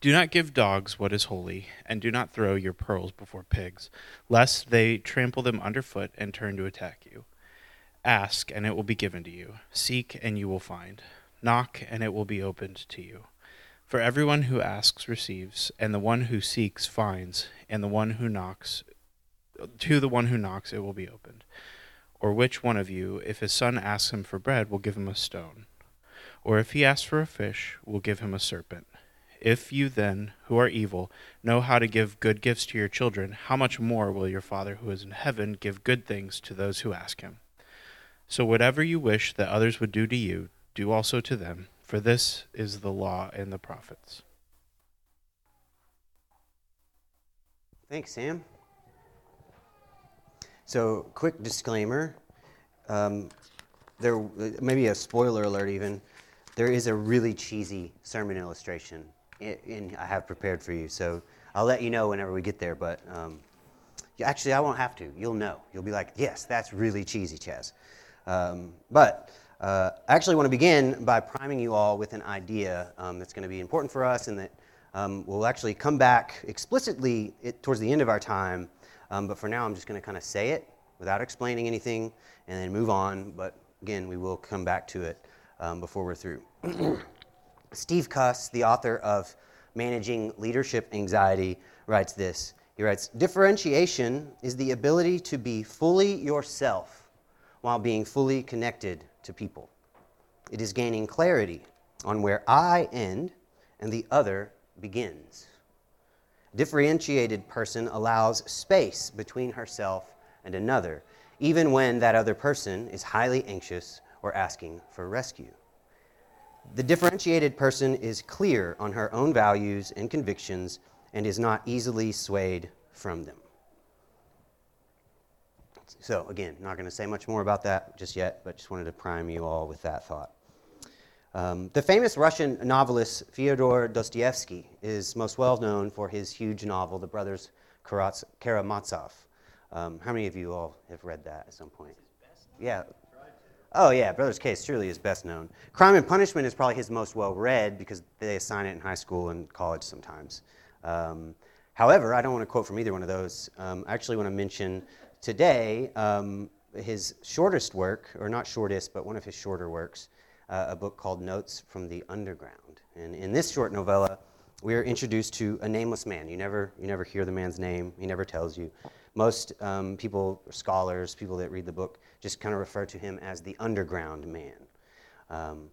Do not give dogs what is holy, and do not throw your pearls before pigs, lest they trample them underfoot and turn to attack you. Ask, and it will be given to you. Seek, and you will find. Knock, and it will be opened to you. For everyone who asks receives, and the one who seeks finds, and the one who knocks, to the one who knocks it will be opened. Or which one of you, if his son asks him for bread, will give him a stone? Or if he asks for a fish, will give him a serpent? If you then, who are evil, know how to give good gifts to your children, how much more will your Father who is in heaven give good things to those who ask him? So whatever you wish that others would do to you, do also to them, for this is the law and the prophets. Thanks, Sam. So, quick disclaimer. Um, there, maybe a spoiler alert, even. There is a really cheesy sermon illustration in, I have prepared for you. So I'll let you know whenever we get there. But um, actually, I won't have to. You'll know. You'll be like, yes, that's really cheesy, Chaz. Um, but uh, I actually want to begin by priming you all with an idea um, that's going to be important for us and that um, we'll actually come back explicitly it, towards the end of our time. Um, but for now, I'm just going to kind of say it without explaining anything and then move on. But again, we will come back to it um, before we're through. Steve Cuss, the author of Managing Leadership Anxiety, writes this. He writes Differentiation is the ability to be fully yourself while being fully connected to people. It is gaining clarity on where I end and the other begins. Differentiated person allows space between herself and another, even when that other person is highly anxious or asking for rescue. The differentiated person is clear on her own values and convictions and is not easily swayed from them. So, again, not going to say much more about that just yet, but just wanted to prime you all with that thought. Um, the famous Russian novelist Fyodor Dostoevsky is most well known for his huge novel, The Brothers Karamazov. Um, how many of you all have read that at some point? Yeah, Oh, yeah, Brothers Case surely is best known. Crime and Punishment is probably his most well read because they assign it in high school and college sometimes. Um, however, I don't want to quote from either one of those. Um, I actually want to mention today um, his shortest work, or not shortest, but one of his shorter works, uh, a book called Notes from the Underground. And in this short novella, we are introduced to a nameless man. You never, you never hear the man's name, he never tells you. Most um, people, scholars, people that read the book, just kind of refer to him as the underground man. Um,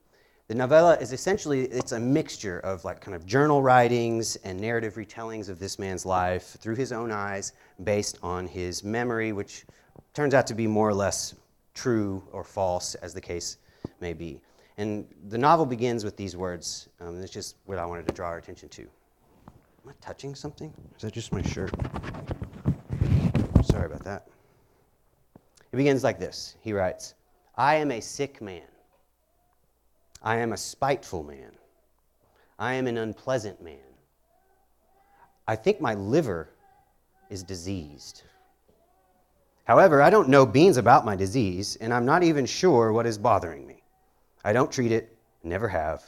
the novella is essentially it's a mixture of like kind of journal writings and narrative retellings of this man's life through his own eyes based on his memory which turns out to be more or less true or false as the case may be and the novel begins with these words um, it's just what i wanted to draw our attention to am i touching something is that just my shirt Sorry about that. He begins like this He writes, I am a sick man. I am a spiteful man. I am an unpleasant man. I think my liver is diseased. However, I don't know beans about my disease, and I'm not even sure what is bothering me. I don't treat it, never have.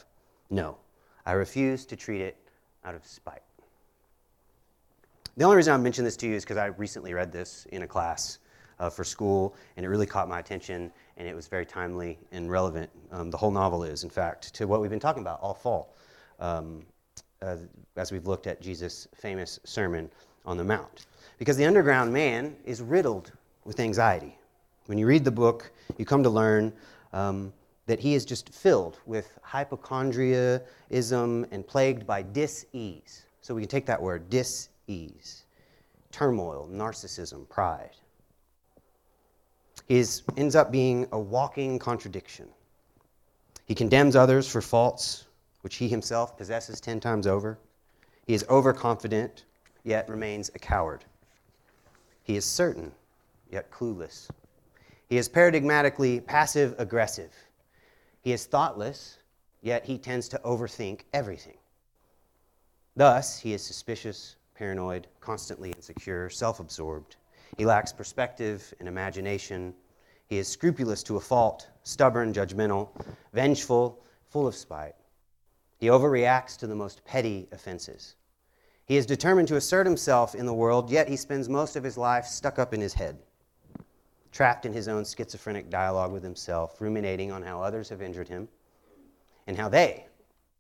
No, I refuse to treat it out of spite. The only reason I mention this to you is because I recently read this in a class uh, for school, and it really caught my attention, and it was very timely and relevant. Um, the whole novel is, in fact, to what we've been talking about all fall, um, uh, as we've looked at Jesus' famous Sermon on the Mount. Because the underground man is riddled with anxiety. When you read the book, you come to learn um, that he is just filled with hypochondriaism and plagued by dis-ease. So we can take that word, dis ease, turmoil, narcissism, pride. He is, ends up being a walking contradiction. He condemns others for faults which he himself possesses 10 times over. He is overconfident, yet remains a coward. He is certain, yet clueless. He is paradigmatically passive aggressive. He is thoughtless, yet he tends to overthink everything. Thus, he is suspicious, paranoid, constantly insecure, self absorbed. He lacks perspective and imagination. He is scrupulous to a fault, stubborn, judgmental, vengeful, full of spite. He overreacts to the most petty offenses. He is determined to assert himself in the world, yet he spends most of his life stuck up in his head, trapped in his own schizophrenic dialogue with himself, ruminating on how others have injured him and how they,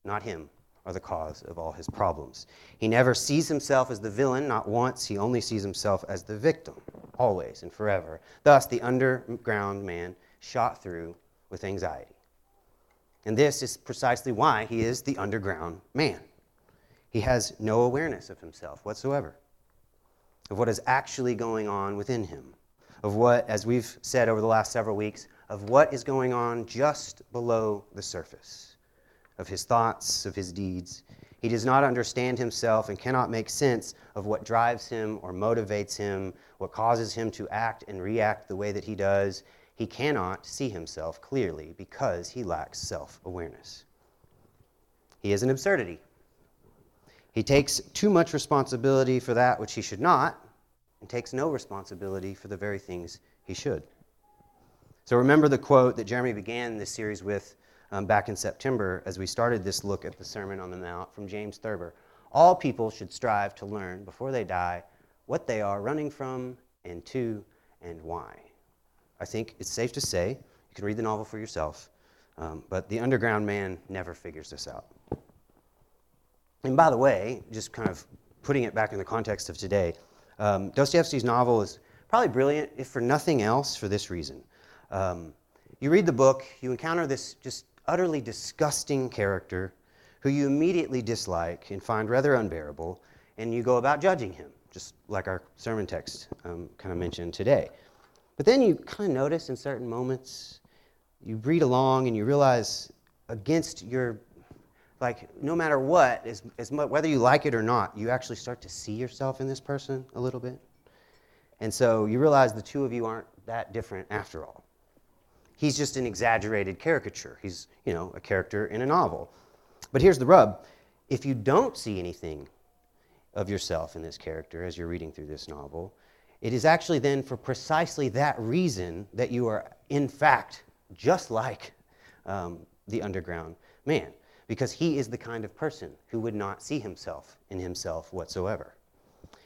not him, are the cause of all his problems. He never sees himself as the villain, not once. He only sees himself as the victim, always and forever. Thus, the underground man shot through with anxiety. And this is precisely why he is the underground man. He has no awareness of himself whatsoever, of what is actually going on within him, of what, as we've said over the last several weeks, of what is going on just below the surface of his thoughts, of his deeds. He does not understand himself and cannot make sense of what drives him or motivates him, what causes him to act and react the way that he does. He cannot see himself clearly because he lacks self awareness. He is an absurdity. He takes too much responsibility for that which he should not, and takes no responsibility for the very things he should. So remember the quote that Jeremy began this series with um, back in September as we started this look at the Sermon on the Mount from James Thurber. All people should strive to learn before they die what they are running from and to and why. I think it's safe to say, you can read the novel for yourself, um, but the underground man never figures this out. And by the way, just kind of putting it back in the context of today, um, Dostoevsky's novel is probably brilliant, if for nothing else, for this reason. Um, you read the book, you encounter this just utterly disgusting character who you immediately dislike and find rather unbearable, and you go about judging him, just like our sermon text um, kind of mentioned today. But then you kind of notice in certain moments, you read along and you realize against your, like, no matter what, as, as much, whether you like it or not, you actually start to see yourself in this person a little bit. And so you realize the two of you aren't that different after all. He's just an exaggerated caricature. He's, you know, a character in a novel. But here's the rub if you don't see anything of yourself in this character as you're reading through this novel, it is actually then for precisely that reason that you are, in fact, just like um, the underground man, because he is the kind of person who would not see himself in himself whatsoever.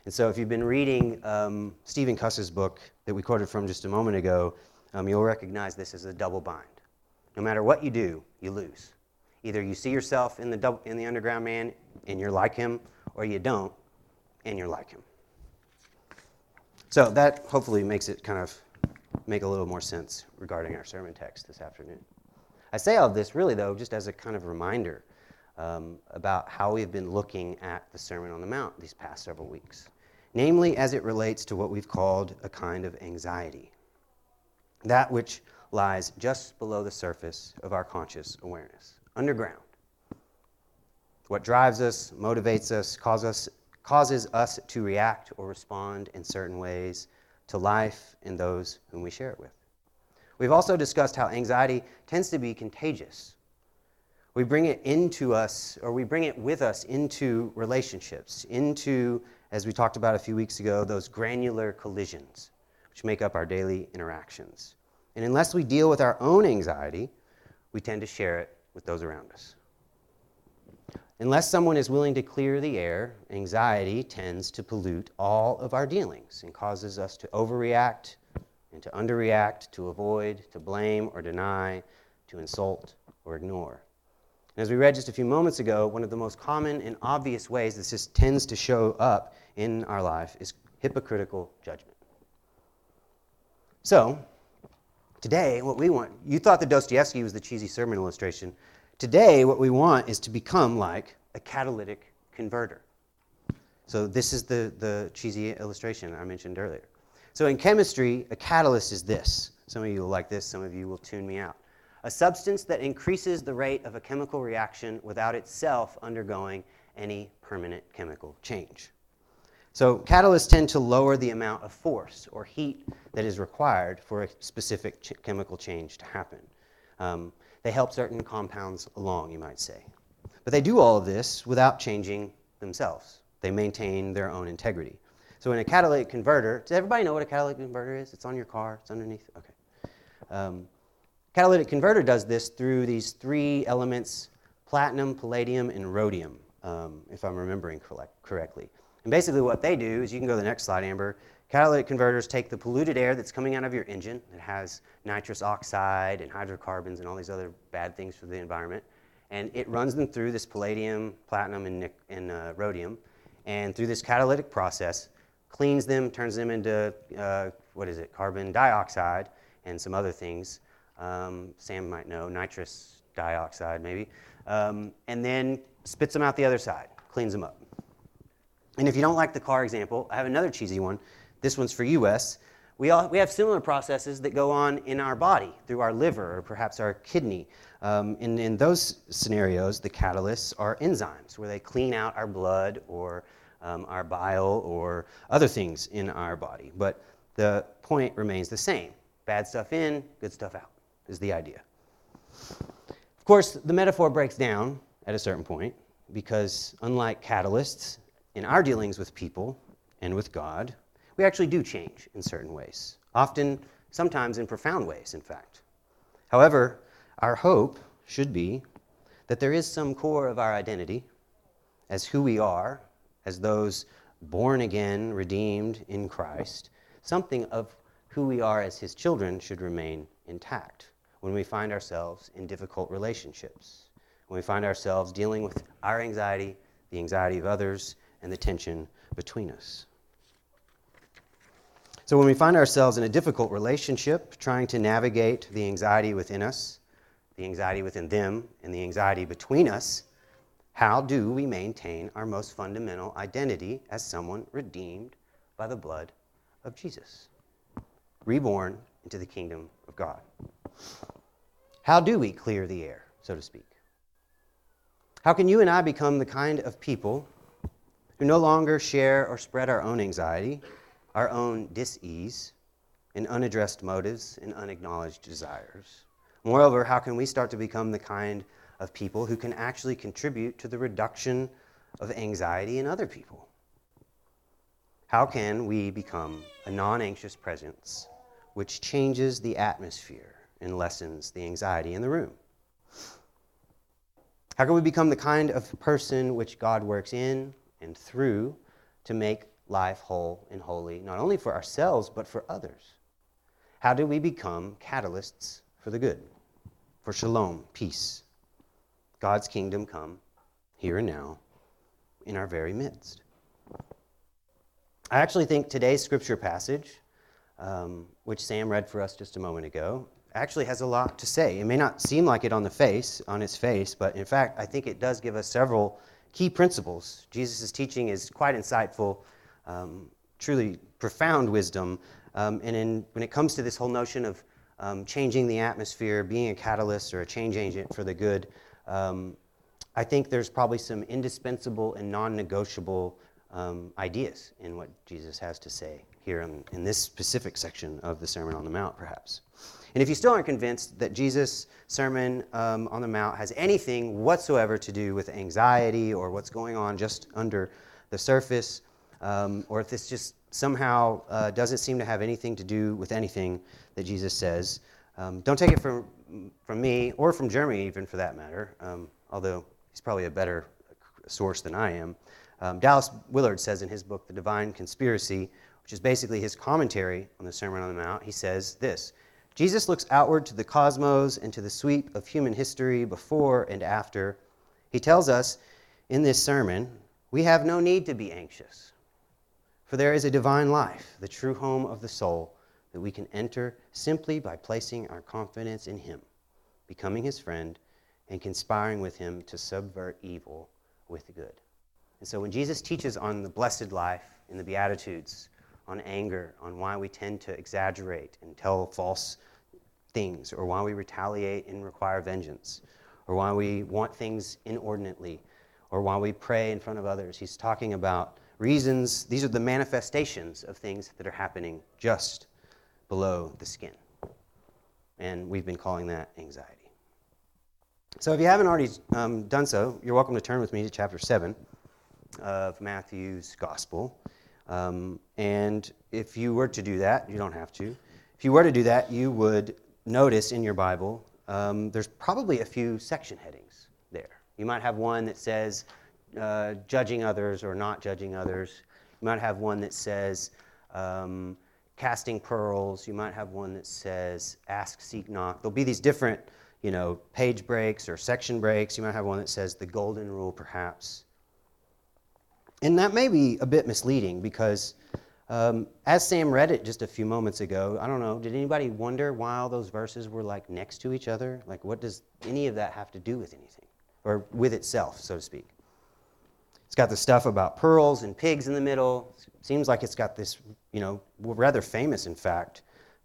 And so, if you've been reading um, Stephen Cuss's book that we quoted from just a moment ago, um, you'll recognize this as a double bind. No matter what you do, you lose. Either you see yourself in the, double, in the underground man and you're like him, or you don't and you're like him. So that hopefully makes it kind of make a little more sense regarding our sermon text this afternoon. I say all this really, though, just as a kind of reminder um, about how we've been looking at the Sermon on the Mount these past several weeks, namely as it relates to what we've called a kind of anxiety that which lies just below the surface of our conscious awareness, underground. What drives us, motivates us, us, causes us to react or respond in certain ways to life and those whom we share it with. We've also discussed how anxiety tends to be contagious. We bring it into us, or we bring it with us into relationships, into, as we talked about a few weeks ago, those granular collisions which make up our daily interactions. And unless we deal with our own anxiety, we tend to share it with those around us. Unless someone is willing to clear the air, anxiety tends to pollute all of our dealings and causes us to overreact and to underreact, to avoid, to blame or deny, to insult or ignore. And as we read just a few moments ago, one of the most common and obvious ways this tends to show up in our life is hypocritical judgment. So, today, what we want, you thought that Dostoevsky was the cheesy sermon illustration. Today, what we want is to become like a catalytic converter. So, this is the, the cheesy illustration I mentioned earlier. So, in chemistry, a catalyst is this. Some of you will like this, some of you will tune me out. A substance that increases the rate of a chemical reaction without itself undergoing any permanent chemical change. So, catalysts tend to lower the amount of force or heat that is required for a specific ch- chemical change to happen. Um, they help certain compounds along, you might say. But they do all of this without changing themselves. They maintain their own integrity. So in a catalytic converter, does everybody know what a catalytic converter is? It's on your car, it's underneath. Okay. Um, catalytic converter does this through these three elements platinum, palladium, and rhodium, um, if I'm remembering correct, correctly. And basically, what they do is you can go to the next slide, Amber. Catalytic converters take the polluted air that's coming out of your engine that has nitrous oxide and hydrocarbons and all these other bad things for the environment, and it runs them through this palladium, platinum, and, and uh, rhodium, and through this catalytic process, cleans them, turns them into uh, what is it, carbon dioxide and some other things. Um, Sam might know, nitrous dioxide maybe, um, and then spits them out the other side, cleans them up. And if you don't like the car example, I have another cheesy one. This one's for US. We, all, we have similar processes that go on in our body through our liver or perhaps our kidney. Um, in, in those scenarios, the catalysts are enzymes where they clean out our blood or um, our bile or other things in our body. But the point remains the same bad stuff in, good stuff out, is the idea. Of course, the metaphor breaks down at a certain point because, unlike catalysts, in our dealings with people and with God, we actually do change in certain ways, often, sometimes in profound ways, in fact. However, our hope should be that there is some core of our identity as who we are, as those born again, redeemed in Christ, something of who we are as his children should remain intact when we find ourselves in difficult relationships, when we find ourselves dealing with our anxiety, the anxiety of others, and the tension between us. So, when we find ourselves in a difficult relationship, trying to navigate the anxiety within us, the anxiety within them, and the anxiety between us, how do we maintain our most fundamental identity as someone redeemed by the blood of Jesus, reborn into the kingdom of God? How do we clear the air, so to speak? How can you and I become the kind of people who no longer share or spread our own anxiety, our own dis-ease, and unaddressed motives and unacknowledged desires? Moreover, how can we start to become the kind of people who can actually contribute to the reduction of anxiety in other people? How can we become a non anxious presence which changes the atmosphere and lessens the anxiety in the room? How can we become the kind of person which God works in and through to make life whole and holy, not only for ourselves, but for others? How do we become catalysts for the good, for shalom, peace, God's kingdom come here and now in our very midst? I actually think today's scripture passage, um, which Sam read for us just a moment ago, actually has a lot to say. It may not seem like it on the face, on its face, but in fact, I think it does give us several key principles. Jesus' teaching is quite insightful, um, truly profound wisdom. Um, and in, when it comes to this whole notion of um, changing the atmosphere, being a catalyst or a change agent for the good, um, I think there's probably some indispensable and non negotiable um, ideas in what Jesus has to say here in, in this specific section of the Sermon on the Mount, perhaps. And if you still aren't convinced that Jesus' Sermon um, on the Mount has anything whatsoever to do with anxiety or what's going on just under the surface, um, or if this just somehow uh, doesn't seem to have anything to do with anything that Jesus says, um, don't take it from, from me or from Jeremy, even for that matter, um, although he's probably a better source than I am. Um, Dallas Willard says in his book, The Divine Conspiracy, which is basically his commentary on the Sermon on the Mount, he says this Jesus looks outward to the cosmos and to the sweep of human history before and after. He tells us in this sermon, we have no need to be anxious, for there is a divine life, the true home of the soul, that we can enter simply by placing our confidence in Him, becoming His friend, and conspiring with Him to subvert evil with good. And so when Jesus teaches on the blessed life in the Beatitudes, on anger, on why we tend to exaggerate and tell false things, or why we retaliate and require vengeance, or why we want things inordinately, or why we pray in front of others. He's talking about reasons, these are the manifestations of things that are happening just below the skin. And we've been calling that anxiety. So if you haven't already um, done so, you're welcome to turn with me to chapter 7 of Matthew's Gospel. Um, and if you were to do that, you don't have to. If you were to do that, you would notice in your Bible um, there's probably a few section headings there. You might have one that says uh, judging others or not judging others. You might have one that says um, casting pearls. You might have one that says ask, seek, knock. There'll be these different, you know, page breaks or section breaks. You might have one that says the golden rule, perhaps. And that may be a bit misleading because um, as Sam read it just a few moments ago, I don't know, did anybody wonder why all those verses were like next to each other? Like, what does any of that have to do with anything? Or with itself, so to speak? It's got the stuff about pearls and pigs in the middle. Seems like it's got this, you know, rather famous, in fact,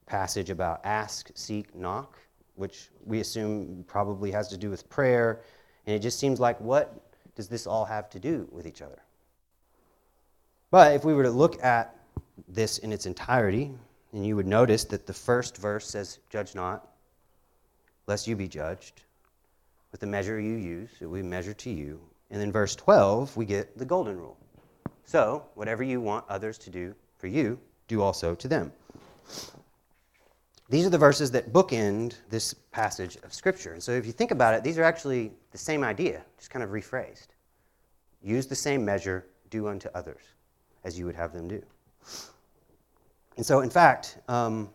passage about ask, seek, knock, which we assume probably has to do with prayer. And it just seems like, what does this all have to do with each other? But if we were to look at this in its entirety, and you would notice that the first verse says, Judge not, lest you be judged. With the measure you use, it will be measured to you. And then verse 12, we get the golden rule. So, whatever you want others to do for you, do also to them. These are the verses that bookend this passage of Scripture. And so, if you think about it, these are actually the same idea, just kind of rephrased. Use the same measure, do unto others as you would have them do. And so, in fact, um,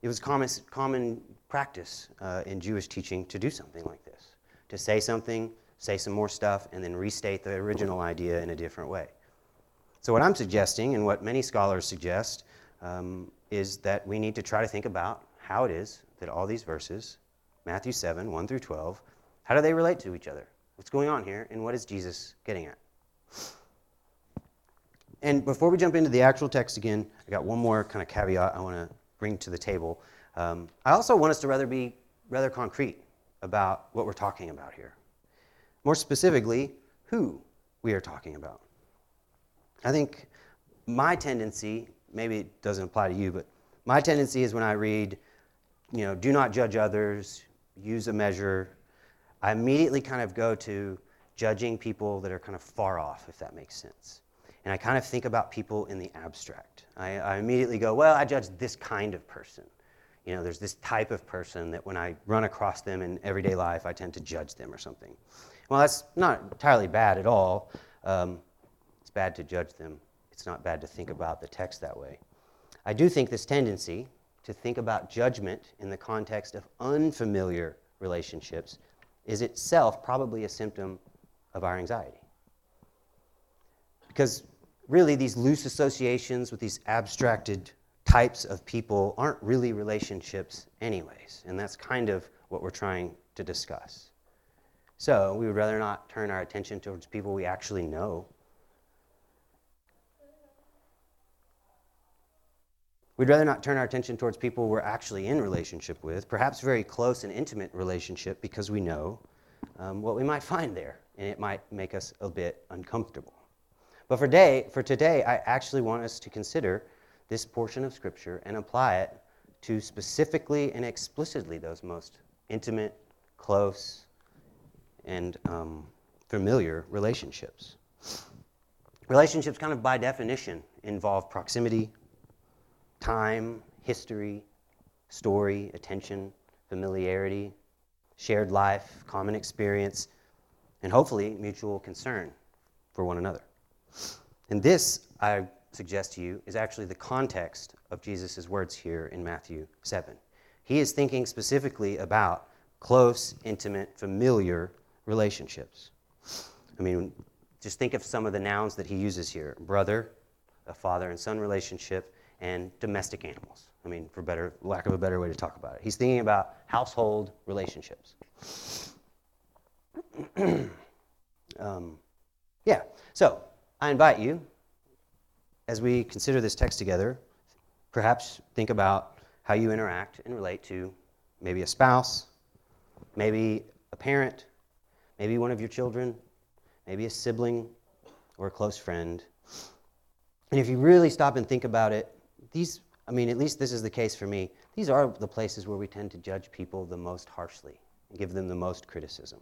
it was common, common practice uh, in Jewish teaching to do something like this to say something say some more stuff, and then restate the original idea in a different way. So, what I'm suggesting, and what many scholars suggest, um, is that we need to try to think about how it is that all these verses, Matthew 7, 1 through 12, how do they relate to each other? What's going on here, and what is Jesus getting at? And before we jump into the actual text again, I got one more kind of caveat I want to bring to the table. Um, I also want us to rather be rather concrete about what we're talking about here. More specifically, who we are talking about. I think my tendency, maybe it doesn't apply to you, but my tendency is when I read, you know, do not judge others, use a measure, I immediately kind of go to judging people that are kind of far off, if that makes sense. And I kind of think about people in the abstract. I, I immediately go, well, I judge this kind of person. You know, there's this type of person that when I run across them in everyday life, I tend to judge them or something. Well, that's not entirely bad at all. Um, it's bad to judge them, it's not bad to think about the text that way. I do think this tendency to think about judgment in the context of unfamiliar relationships is itself probably a symptom of our anxiety. Because really, these loose associations with these abstracted types of people aren't really relationships, anyways. And that's kind of what we're trying to discuss. So we would rather not turn our attention towards people we actually know. We'd rather not turn our attention towards people we're actually in relationship with, perhaps very close and intimate relationship, because we know um, what we might find there, and it might make us a bit uncomfortable. But for, day, for today, I actually want us to consider this portion of Scripture and apply it to specifically and explicitly those most intimate, close, and um, familiar relationships. Relationships, kind of by definition, involve proximity, time, history, story, attention, familiarity, shared life, common experience, and hopefully mutual concern for one another. And this, I suggest to you, is actually the context of Jesus' words here in Matthew 7. He is thinking specifically about close, intimate, familiar relationships. I mean, just think of some of the nouns that he uses here brother, a father and son relationship, and domestic animals. I mean, for better, lack of a better way to talk about it. He's thinking about household relationships. um, yeah, so I invite you, as we consider this text together, perhaps think about how you interact and relate to maybe a spouse, maybe a parent, maybe one of your children, maybe a sibling or a close friend, And if you really stop and think about it, these, I mean, at least this is the case for me, these are the places where we tend to judge people the most harshly and give them the most criticism.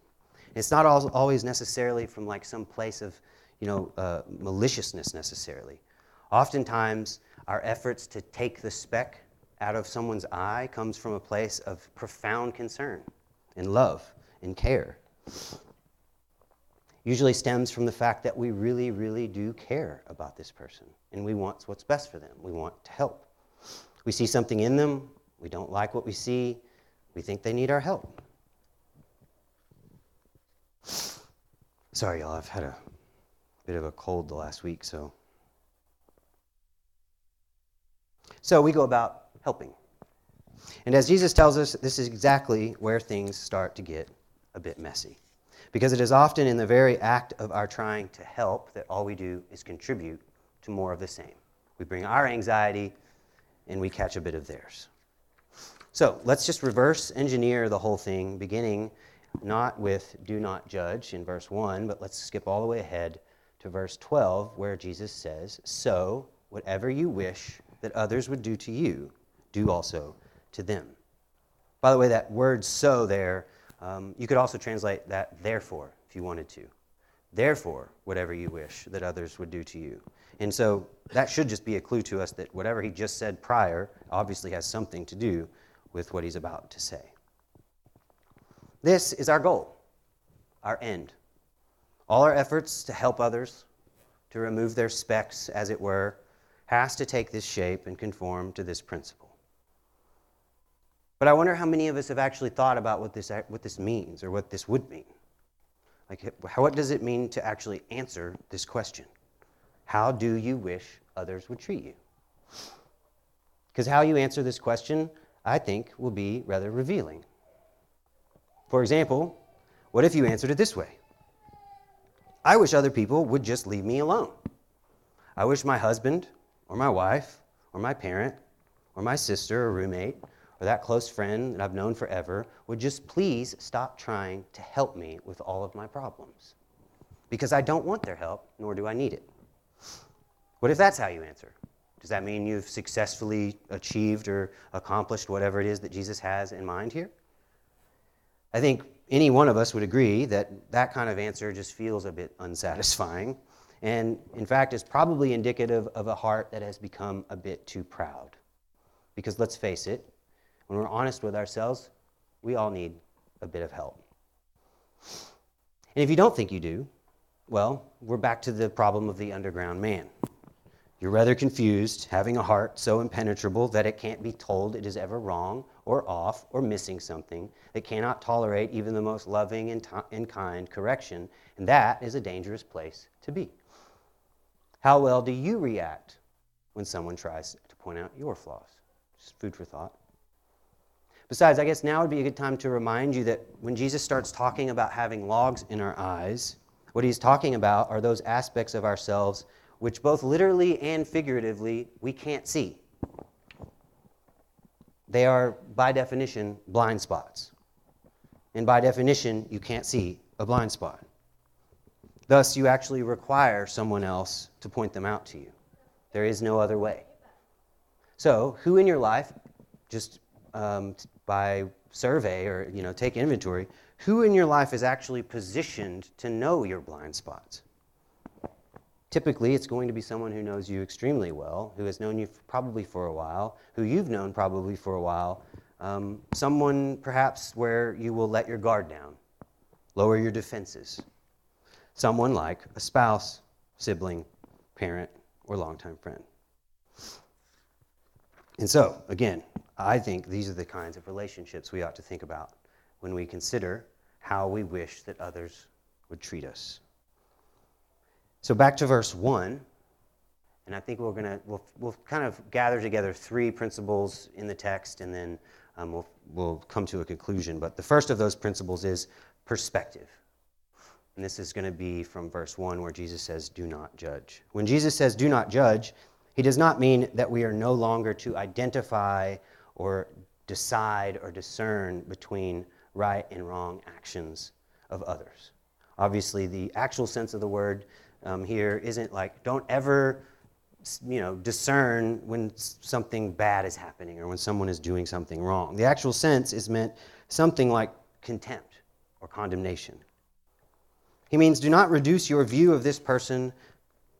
It's not always necessarily from like some place of, you know, uh, maliciousness necessarily. Oftentimes, our efforts to take the speck out of someone's eye comes from a place of profound concern and love and care. Usually stems from the fact that we really, really do care about this person and we want what's best for them. We want to help. We see something in them, we don't like what we see, we think they need our help. Sorry, y'all, I've had a bit of a cold the last week, so. So we go about helping. And as Jesus tells us, this is exactly where things start to get a bit messy. Because it is often in the very act of our trying to help that all we do is contribute to more of the same. We bring our anxiety and we catch a bit of theirs. So let's just reverse engineer the whole thing, beginning not with do not judge in verse 1, but let's skip all the way ahead to verse 12, where Jesus says, So, whatever you wish that others would do to you, do also to them. By the way, that word so there, um, you could also translate that therefore if you wanted to. Therefore, whatever you wish that others would do to you. And so that should just be a clue to us that whatever he just said prior obviously has something to do with what he's about to say. This is our goal, our end. All our efforts to help others, to remove their specks, as it were, has to take this shape and conform to this principle. But I wonder how many of us have actually thought about what this, what this means or what this would mean. Like, what does it mean to actually answer this question? How do you wish others would treat you? Because how you answer this question, I think, will be rather revealing. For example, what if you answered it this way? I wish other people would just leave me alone. I wish my husband or my wife or my parent or my sister or roommate or that close friend that I've known forever would just please stop trying to help me with all of my problems. Because I don't want their help, nor do I need it. What if that's how you answer? Does that mean you've successfully achieved or accomplished whatever it is that Jesus has in mind here? I think any one of us would agree that that kind of answer just feels a bit unsatisfying, and in fact is probably indicative of a heart that has become a bit too proud. Because let's face it, when we're honest with ourselves, we all need a bit of help. And if you don't think you do, well, we're back to the problem of the underground man. You're rather confused, having a heart so impenetrable that it can't be told it is ever wrong or off or missing something, that cannot tolerate even the most loving and, t- and kind correction, and that is a dangerous place to be. How well do you react when someone tries to point out your flaws? Just food for thought. Besides, I guess now would be a good time to remind you that when Jesus starts talking about having logs in our eyes, what he's talking about are those aspects of ourselves which, both literally and figuratively, we can't see. They are, by definition, blind spots. And by definition, you can't see a blind spot. Thus, you actually require someone else to point them out to you. There is no other way. So, who in your life, just um, by survey or you know take inventory who in your life is actually positioned to know your blind spots typically it's going to be someone who knows you extremely well who has known you probably for a while who you've known probably for a while um, someone perhaps where you will let your guard down lower your defenses someone like a spouse sibling parent or longtime friend and so again I think these are the kinds of relationships we ought to think about when we consider how we wish that others would treat us. So back to verse 1, and I think we're going to, we'll, we'll kind of gather together three principles in the text, and then um, we'll, we'll come to a conclusion. But the first of those principles is perspective. And this is going to be from verse 1 where Jesus says, Do not judge. When Jesus says, Do not judge, he does not mean that we are no longer to identify or decide or discern between right and wrong actions of others. Obviously, the actual sense of the word um, here isn't like, don't ever you know, discern when something bad is happening or when someone is doing something wrong. The actual sense is meant something like contempt or condemnation. He means do not reduce your view of this person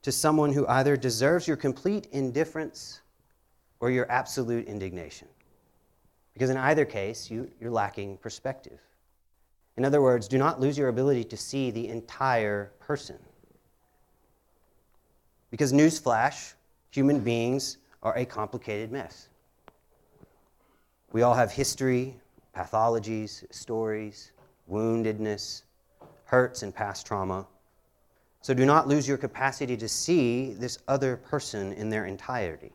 to someone who either deserves your complete indifference or your absolute indignation. Because in either case, you, you're lacking perspective. In other words, do not lose your ability to see the entire person. Because, newsflash, human beings are a complicated mess. We all have history, pathologies, stories, woundedness, hurts, and past trauma. So do not lose your capacity to see this other person in their entirety.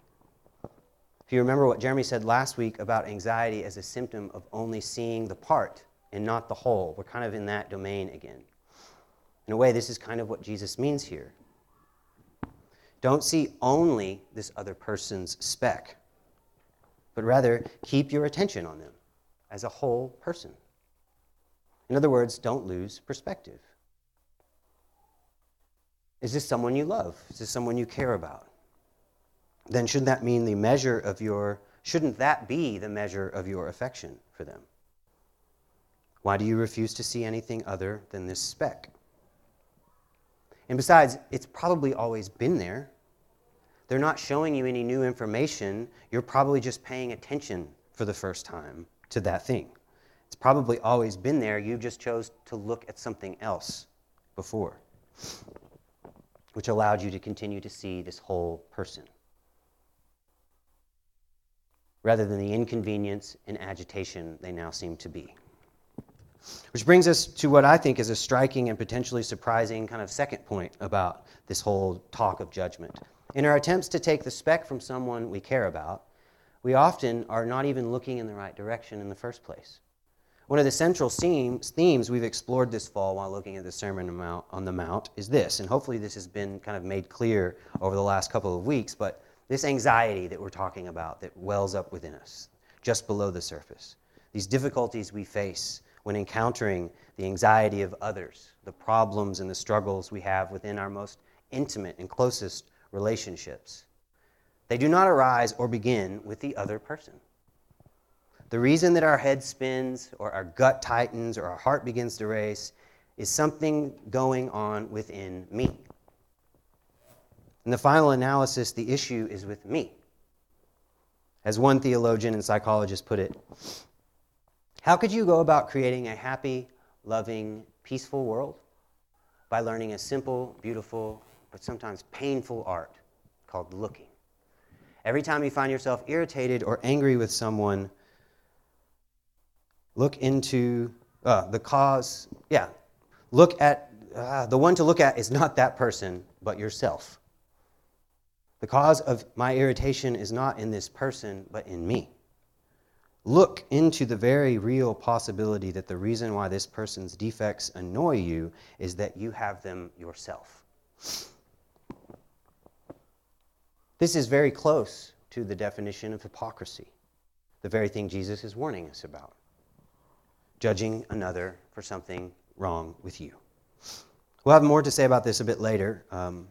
If you remember what Jeremy said last week about anxiety as a symptom of only seeing the part and not the whole, we're kind of in that domain again. In a way, this is kind of what Jesus means here. Don't see only this other person's speck, but rather keep your attention on them as a whole person. In other words, don't lose perspective. Is this someone you love? Is this someone you care about? Then shouldn't that mean the measure of your, shouldn't that be the measure of your affection for them? Why do you refuse to see anything other than this speck? And besides, it's probably always been there. They're not showing you any new information. You're probably just paying attention for the first time to that thing. It's probably always been there. You just chose to look at something else before, which allowed you to continue to see this whole person rather than the inconvenience and agitation they now seem to be. Which brings us to what I think is a striking and potentially surprising kind of second point about this whole talk of judgment. In our attempts to take the speck from someone we care about, we often are not even looking in the right direction in the first place. One of the central themes we've explored this fall while looking at the Sermon on the Mount is this, and hopefully this has been kind of made clear over the last couple of weeks, but this anxiety that we're talking about that wells up within us, just below the surface, these difficulties we face when encountering the anxiety of others, the problems and the struggles we have within our most intimate and closest relationships. They do not arise or begin with the other person. The reason that our head spins or our gut tightens or our heart begins to race is something going on within me. In the final analysis, the issue is with me. As one theologian and psychologist put it, how could you go about creating a happy, loving, peaceful world? By learning a simple, beautiful, but sometimes painful art called looking. Every time you find yourself irritated or angry with someone, look into uh, the cause. Yeah, look at uh, the one to look at is not that person, but yourself. The cause of my irritation is not in this person, but in me. Look into the very real possibility that the reason why this person's defects annoy you is that you have them yourself. This is very close to the definition of hypocrisy, the very thing Jesus is warning us about judging another for something wrong with you. We'll have more to say about this a bit later, um,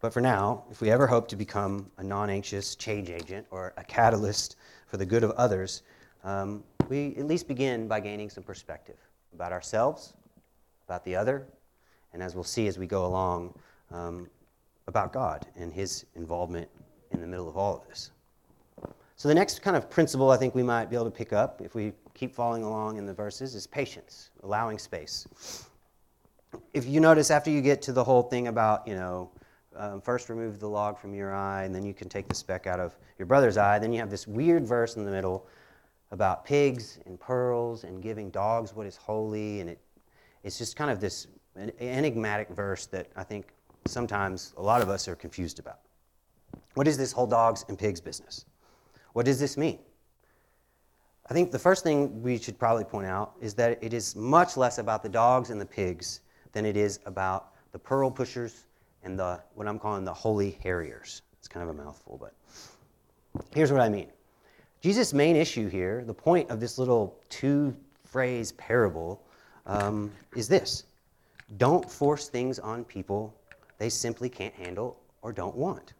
but for now, if we ever hope to become a non anxious change agent or a catalyst for the good of others, um, we at least begin by gaining some perspective about ourselves, about the other, and as we'll see as we go along, um, about God and his involvement in the middle of all of this. So, the next kind of principle I think we might be able to pick up if we keep following along in the verses is patience, allowing space. If you notice, after you get to the whole thing about, you know, um, first remove the log from your eye, and then you can take the speck out of your brother's eye, then you have this weird verse in the middle about pigs and pearls and giving dogs what is holy, and it, it's just kind of this enigmatic verse that I think sometimes a lot of us are confused about. What is this whole dogs and pigs business? What does this mean? I think the first thing we should probably point out is that it is much less about the dogs and the pigs than it is about the pearl pushers and the what I'm calling the holy harriers. It's kind of a mouthful, but here's what I mean. Jesus' main issue here, the point of this little two phrase parable, um, is this don't force things on people they simply can't handle or don't want.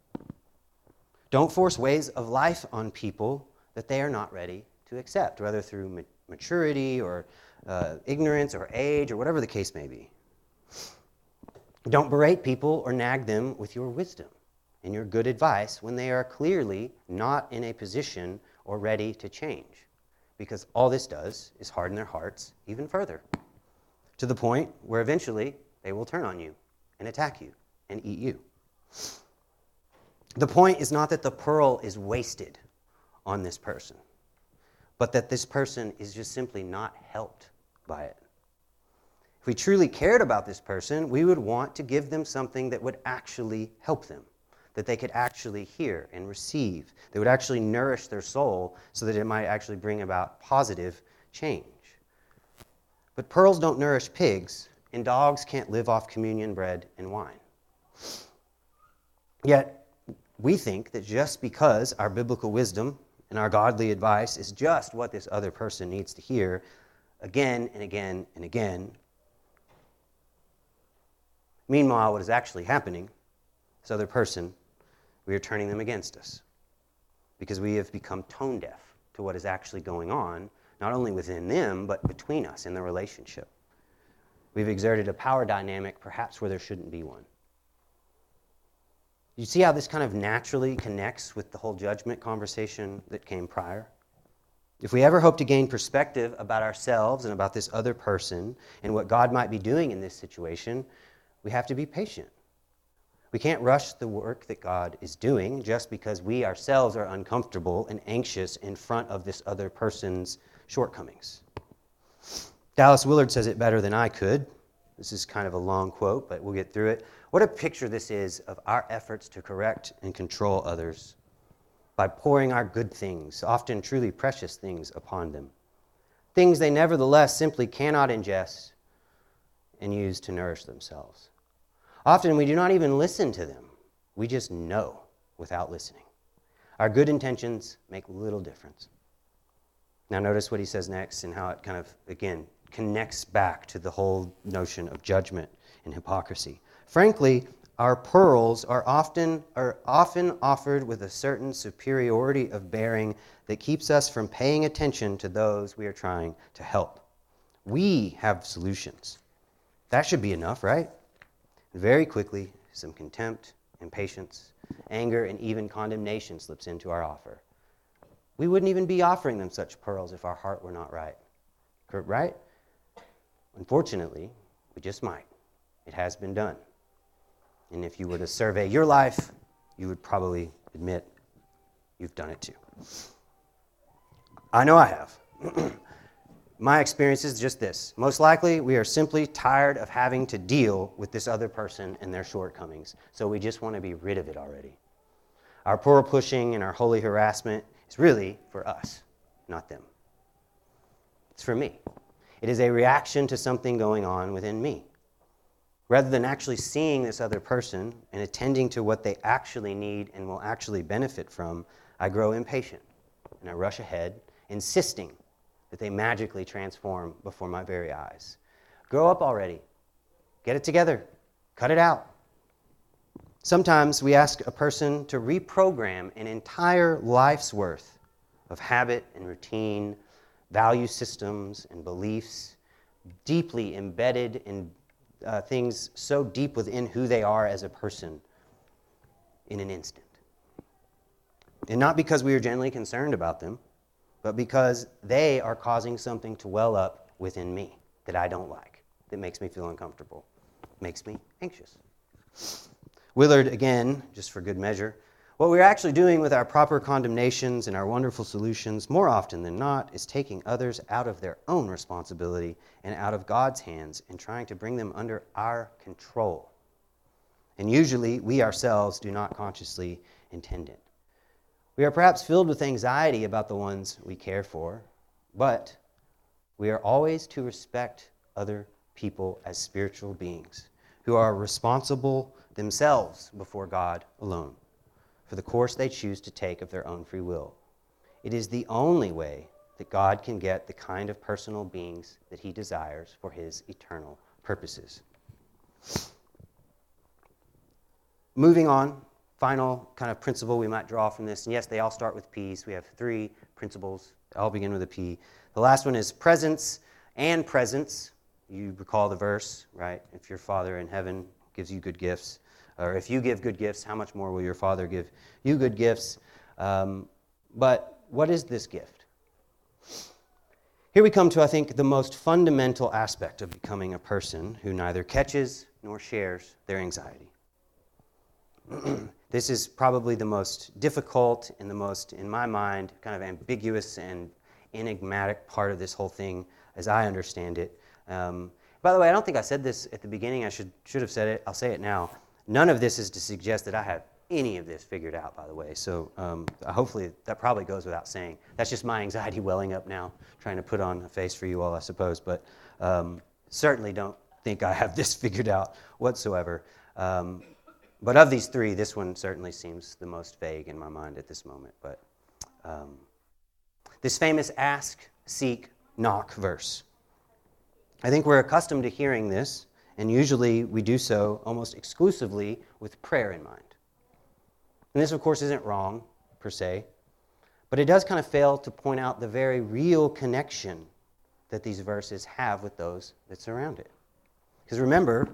Don't force ways of life on people that they are not ready to accept, whether through maturity or uh, ignorance or age or whatever the case may be. Don't berate people or nag them with your wisdom and your good advice when they are clearly not in a position or ready to change, because all this does is harden their hearts even further, to the point where eventually they will turn on you and attack you and eat you. The point is not that the pearl is wasted on this person, but that this person is just simply not helped by it. If we truly cared about this person, we would want to give them something that would actually help them, that they could actually hear and receive, that would actually nourish their soul so that it might actually bring about positive change. But pearls don't nourish pigs, and dogs can't live off communion bread and wine. Yet, we think that just because our biblical wisdom and our godly advice is just what this other person needs to hear again and again and again. Meanwhile, what is actually happening, this other person, we are turning them against us because we have become tone deaf to what is actually going on, not only within them, but between us in the relationship. We've exerted a power dynamic perhaps where there shouldn't be one. You see how this kind of naturally connects with the whole judgment conversation that came prior? If we ever hope to gain perspective about ourselves and about this other person and what God might be doing in this situation, we have to be patient. We can't rush the work that God is doing just because we ourselves are uncomfortable and anxious in front of this other person's shortcomings. Dallas Willard says it better than I could. This is kind of a long quote, but we'll get through it. What a picture this is of our efforts to correct and control others by pouring our good things, often truly precious things, upon them. Things they nevertheless simply cannot ingest and use to nourish themselves. Often we do not even listen to them, we just know without listening. Our good intentions make little difference. Now, notice what he says next and how it kind of, again, connects back to the whole notion of judgment and hypocrisy. Frankly, our pearls are often, are often offered with a certain superiority of bearing that keeps us from paying attention to those we are trying to help. We have solutions. That should be enough, right? Very quickly, some contempt, impatience, anger, and even condemnation slips into our offer. We wouldn't even be offering them such pearls if our heart were not right. Right? Unfortunately, we just might. It has been done. And if you were to survey your life, you would probably admit you've done it too. I know I have. My experience is just this. Most likely, we are simply tired of having to deal with this other person and their shortcomings, so we just want to be rid of it already. Our poor pushing and our holy harassment is really for us, not them. It's for me. It is a reaction to something going on within me. Rather than actually seeing this other person and attending to what they actually need and will actually benefit from, I grow impatient and I rush ahead, insisting that they magically transform before my very eyes. Grow up already. Get it together. Cut it out. Sometimes we ask a person to reprogram an entire life's worth of habit and routine, value systems and beliefs, deeply embedded in uh, things so deep within who they are as a person in an instant. And not because we are generally concerned about them, but because they are causing something to well up within me that I don't like, that makes me feel uncomfortable, makes me anxious. Willard, again, just for good measure, what we're actually doing with our proper condemnations and our wonderful solutions, more often than not, is taking others out of their own responsibility and out of God's hands and trying to bring them under our control. And usually, we ourselves do not consciously intend it. We are perhaps filled with anxiety about the ones we care for, but we are always to respect other people as spiritual beings who are responsible themselves before God alone for the course they choose to take of their own free will. It is the only way that God can get the kind of personal beings that he desires for his eternal purposes. Moving on final kind of principle we might draw from this, and yes, they all start with P's. We have three principles, all begin with a P. The last one is presence and presence. You recall the verse, right? If your Father in heaven gives you good gifts, or if you give good gifts, how much more will your Father give you good gifts? Um, but what is this gift? Here we come to, I think, the most fundamental aspect of becoming a person who neither catches nor shares their anxiety. this is probably the most difficult and the most, in my mind, kind of ambiguous and enigmatic part of this whole thing as I understand it. Um, by the way, I don't think I said this at the beginning. I should, should have said it. I'll say it now. None of this is to suggest that I have any of this figured out, by the way. So um, hopefully that probably goes without saying. That's just my anxiety welling up now, trying to put on a face for you all, I suppose. But um, certainly don't think I have this figured out whatsoever. Um, but of these three, this one certainly seems the most vague in my mind at this moment. But um, this famous ask, seek, knock verse. I think we're accustomed to hearing this, and usually we do so almost exclusively with prayer in mind. And this, of course, isn't wrong per se, but it does kind of fail to point out the very real connection that these verses have with those that surround it. Because remember,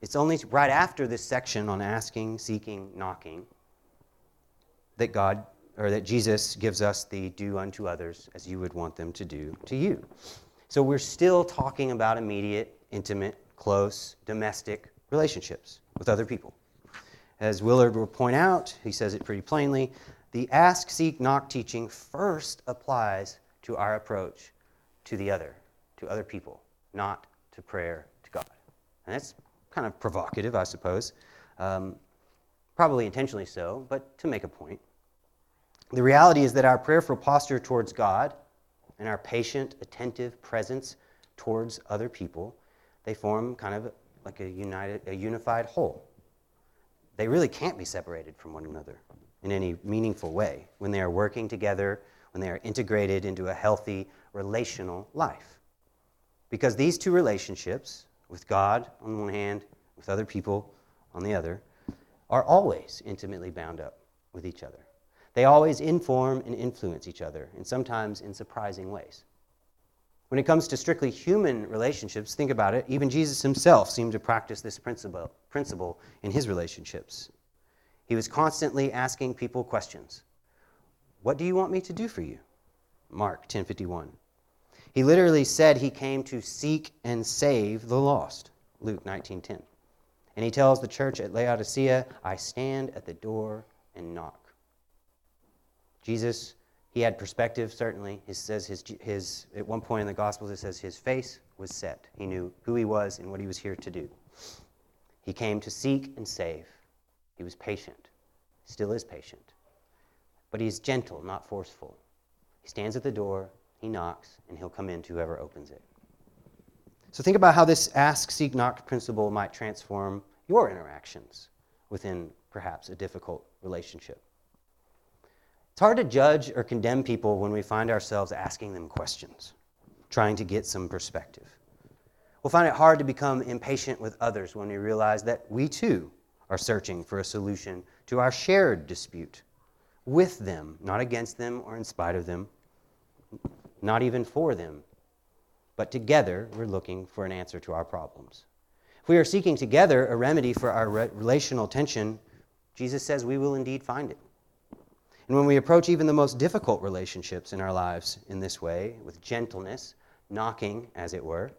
it's only right after this section on asking, seeking, knocking that God or that Jesus gives us the do unto others as you would want them to do to you. So we're still talking about immediate, intimate, close, domestic relationships with other people. As Willard will point out, he says it pretty plainly the ask, seek, knock teaching first applies to our approach to the other, to other people, not to prayer to God. And that's kind of provocative, I suppose. Um, probably intentionally so, but to make a point. The reality is that our prayerful posture towards God and our patient, attentive presence towards other people, they form kind of like a, united, a unified whole they really can't be separated from one another in any meaningful way when they are working together, when they are integrated into a healthy relational life. Because these two relationships, with God on one hand, with other people on the other, are always intimately bound up with each other. They always inform and influence each other, and sometimes in surprising ways. When it comes to strictly human relationships, think about it, even Jesus himself seemed to practice this principle, principle in his relationships. He was constantly asking people questions. What do you want me to do for you? Mark 10:51. He literally said he came to seek and save the lost. Luke 19:10. And he tells the church at Laodicea, I stand at the door and knock. Jesus he had perspective, certainly. He says his, his, at one point in the Gospels, it says his face was set. He knew who he was and what he was here to do. He came to seek and save. He was patient, still is patient. But he's gentle, not forceful. He stands at the door, he knocks, and he'll come in to whoever opens it. So think about how this ask, seek, knock principle might transform your interactions within perhaps a difficult relationship. It's hard to judge or condemn people when we find ourselves asking them questions, trying to get some perspective. We'll find it hard to become impatient with others when we realize that we too are searching for a solution to our shared dispute with them, not against them or in spite of them, not even for them, but together we're looking for an answer to our problems. If we are seeking together a remedy for our relational tension, Jesus says we will indeed find it. And when we approach even the most difficult relationships in our lives in this way, with gentleness, knocking, as it were,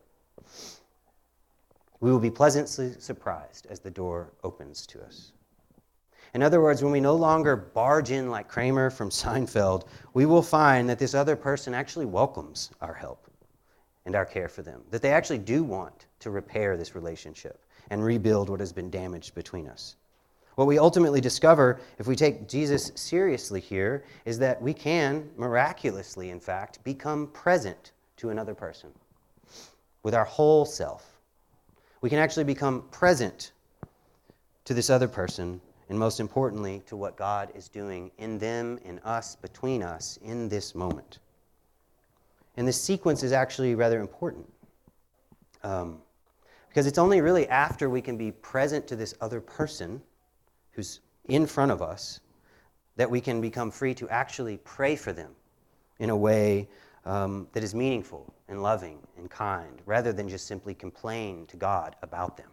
we will be pleasantly surprised as the door opens to us. In other words, when we no longer barge in like Kramer from Seinfeld, we will find that this other person actually welcomes our help and our care for them, that they actually do want to repair this relationship and rebuild what has been damaged between us. What we ultimately discover, if we take Jesus seriously here, is that we can, miraculously, in fact, become present to another person with our whole self. We can actually become present to this other person, and most importantly, to what God is doing in them, in us, between us, in this moment. And this sequence is actually rather important. Um, because it's only really after we can be present to this other person who's in front of us that we can become free to actually pray for them in a way um, that is meaningful and loving and kind, rather than just simply complain to God about them.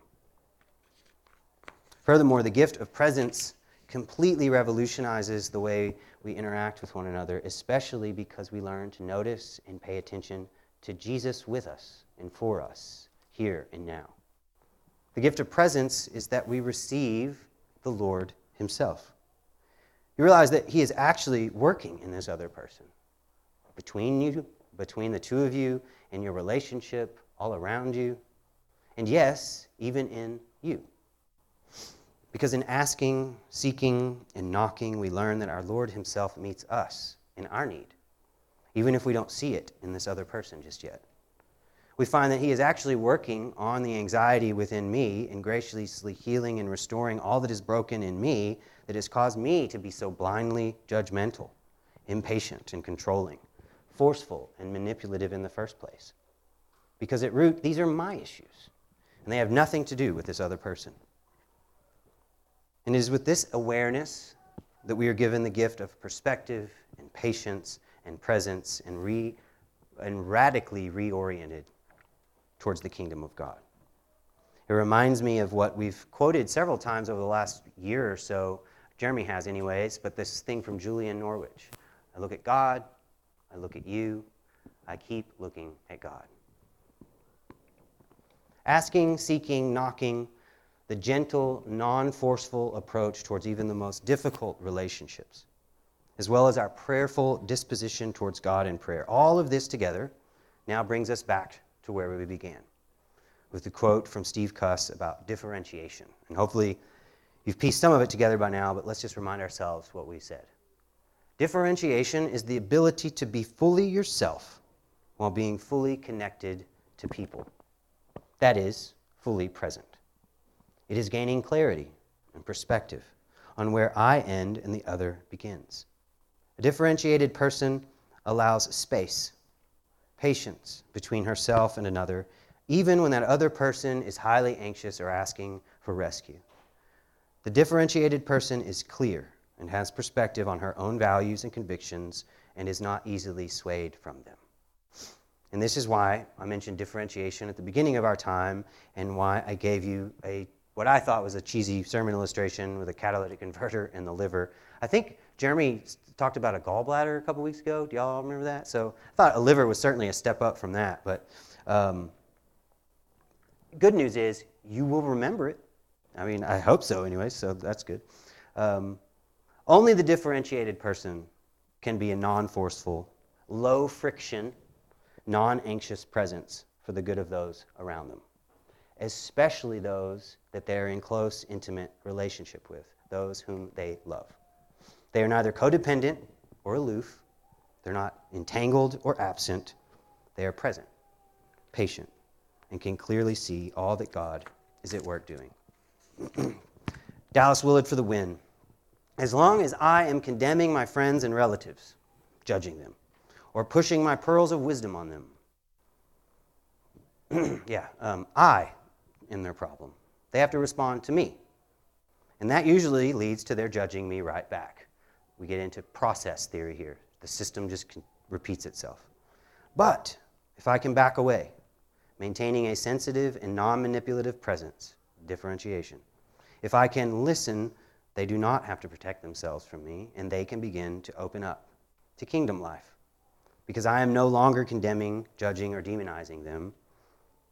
Furthermore, the gift of presence completely revolutionizes the way we interact with one another, especially because we learn to notice and pay attention to Jesus with us and for us, here and now. The gift of presence is that we receive the Lord Himself. You realize that He is actually working in this other person. Between you, between the two of you, in your relationship, all around you, and yes, even in you. Because in asking, seeking, and knocking, we learn that our Lord Himself meets us in our need, even if we don't see it in this other person just yet. We find that He is actually working on the anxiety within me and graciously healing and restoring all that is broken in me that has caused me to be so blindly judgmental, impatient, and controlling, forceful, and manipulative in the first place. Because at root, these are my issues, and they have nothing to do with this other person. And it is with this awareness that we are given the gift of perspective and patience and presence and, re, and radically reoriented towards the kingdom of God. It reminds me of what we've quoted several times over the last year or so. Jeremy has, anyways, but this thing from Julian Norwich. I look at God, I look at you, I keep looking at God. Asking, seeking, knocking, the gentle, non forceful approach towards even the most difficult relationships, as well as our prayerful disposition towards God in prayer. All of this together now brings us back to where we began with the quote from Steve Cuss about differentiation. And hopefully you've pieced some of it together by now, but let's just remind ourselves what we said. Differentiation is the ability to be fully yourself while being fully connected to people. That is, fully present. It is gaining clarity and perspective on where I end and the other begins. A differentiated person allows space, patience between herself and another, even when that other person is highly anxious or asking for rescue. The differentiated person is clear and has perspective on her own values and convictions and is not easily swayed from them. And this is why I mentioned differentiation at the beginning of our time and why I gave you a what I thought was a cheesy sermon illustration with a catalytic converter in the liver. I think Jeremy talked about a gallbladder a couple weeks ago. Do y'all remember that? So I thought a liver was certainly a step up from that. But um, good news is you will remember it. I mean, I hope so anyway, so that's good. Um, only the differentiated person can be a non forceful, low friction, non anxious presence for the good of those around them especially those that they're in close, intimate relationship with, those whom they love. They are neither codependent or aloof, they're not entangled or absent, they are present, patient, and can clearly see all that God is at work doing. Dallas Willard for the win. As long as I am condemning my friends and relatives, judging them, or pushing my pearls of wisdom on them, yeah, um, I am their problem. They have to respond to me. And that usually leads to their judging me right back. We get into process theory here. The system just repeats itself. But if I can back away, maintaining a sensitive and non manipulative presence, differentiation, if I can listen, they do not have to protect themselves from me, and they can begin to open up to kingdom life. Because I am no longer condemning, judging, or demonizing them,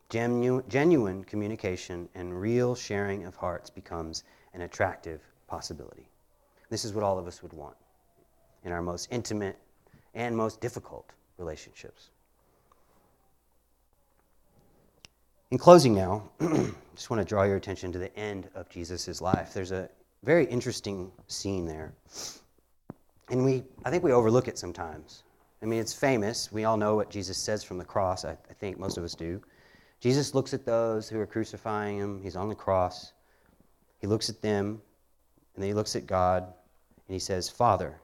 Genu- genuine communication and real sharing of hearts becomes an attractive possibility. This is what all of us would want in our most intimate and most difficult relationships. In closing now, I just want to draw your attention to the end of Jesus' life. There's a very interesting scene there. And we, I think we overlook it sometimes. I mean, it's famous. We all know what Jesus says from the cross. I, I think most of us do. Jesus looks at those who are crucifying him. He's on the cross. He looks at them, and then he looks at God, and he says, Father,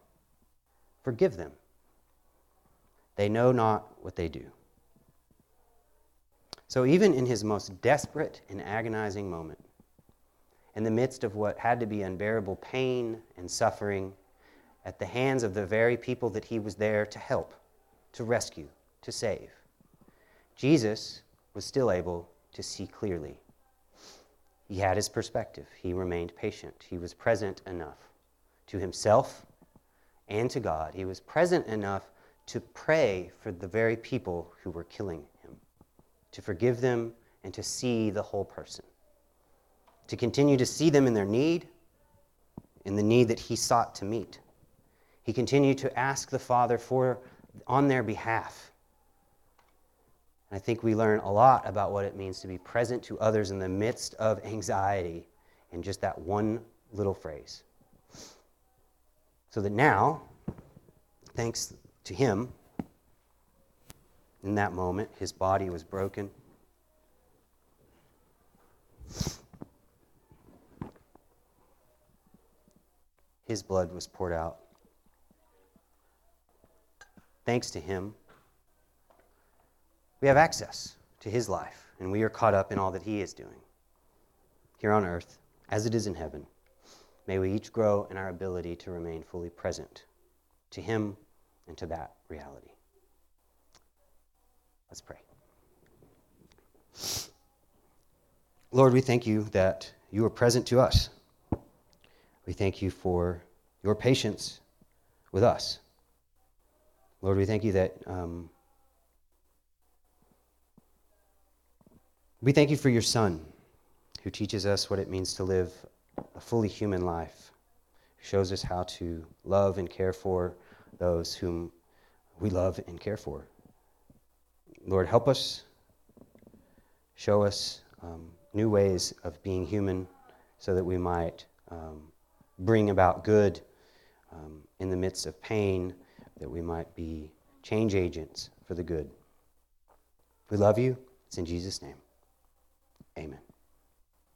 forgive them. They know not what they do. So, even in his most desperate and agonizing moment, in the midst of what had to be unbearable pain and suffering at the hands of the very people that he was there to help, to rescue, to save. Jesus was still able to see clearly. He had his perspective. He remained patient. He was present enough to himself and to God. He was present enough to pray for the very people who were killing him, to forgive them and to see the whole person, to continue to see them in their need, in the need that he sought to meet. He continued to ask the Father for on their behalf. I think we learn a lot about what it means to be present to others in the midst of anxiety in just that one little phrase. So that now, thanks to him, in that moment, his body was broken. His blood was poured out. Thanks to him, we have access to his life, and we are caught up in all that he is doing here on earth as it is in heaven. May we each grow in our ability to remain fully present to him and to that reality. Let's pray. Lord, we thank you that you are present to us. We thank you for your patience with us. Lord, we thank you that um, we thank you for your Son, who teaches us what it means to live a fully human life, shows us how to love and care for those whom we love and care for. Lord, help us, show us um, new ways of being human so that we might um, bring about good um, in the midst of pain that we might be change agents for the good. We love you. It's in Jesus' name. Amen.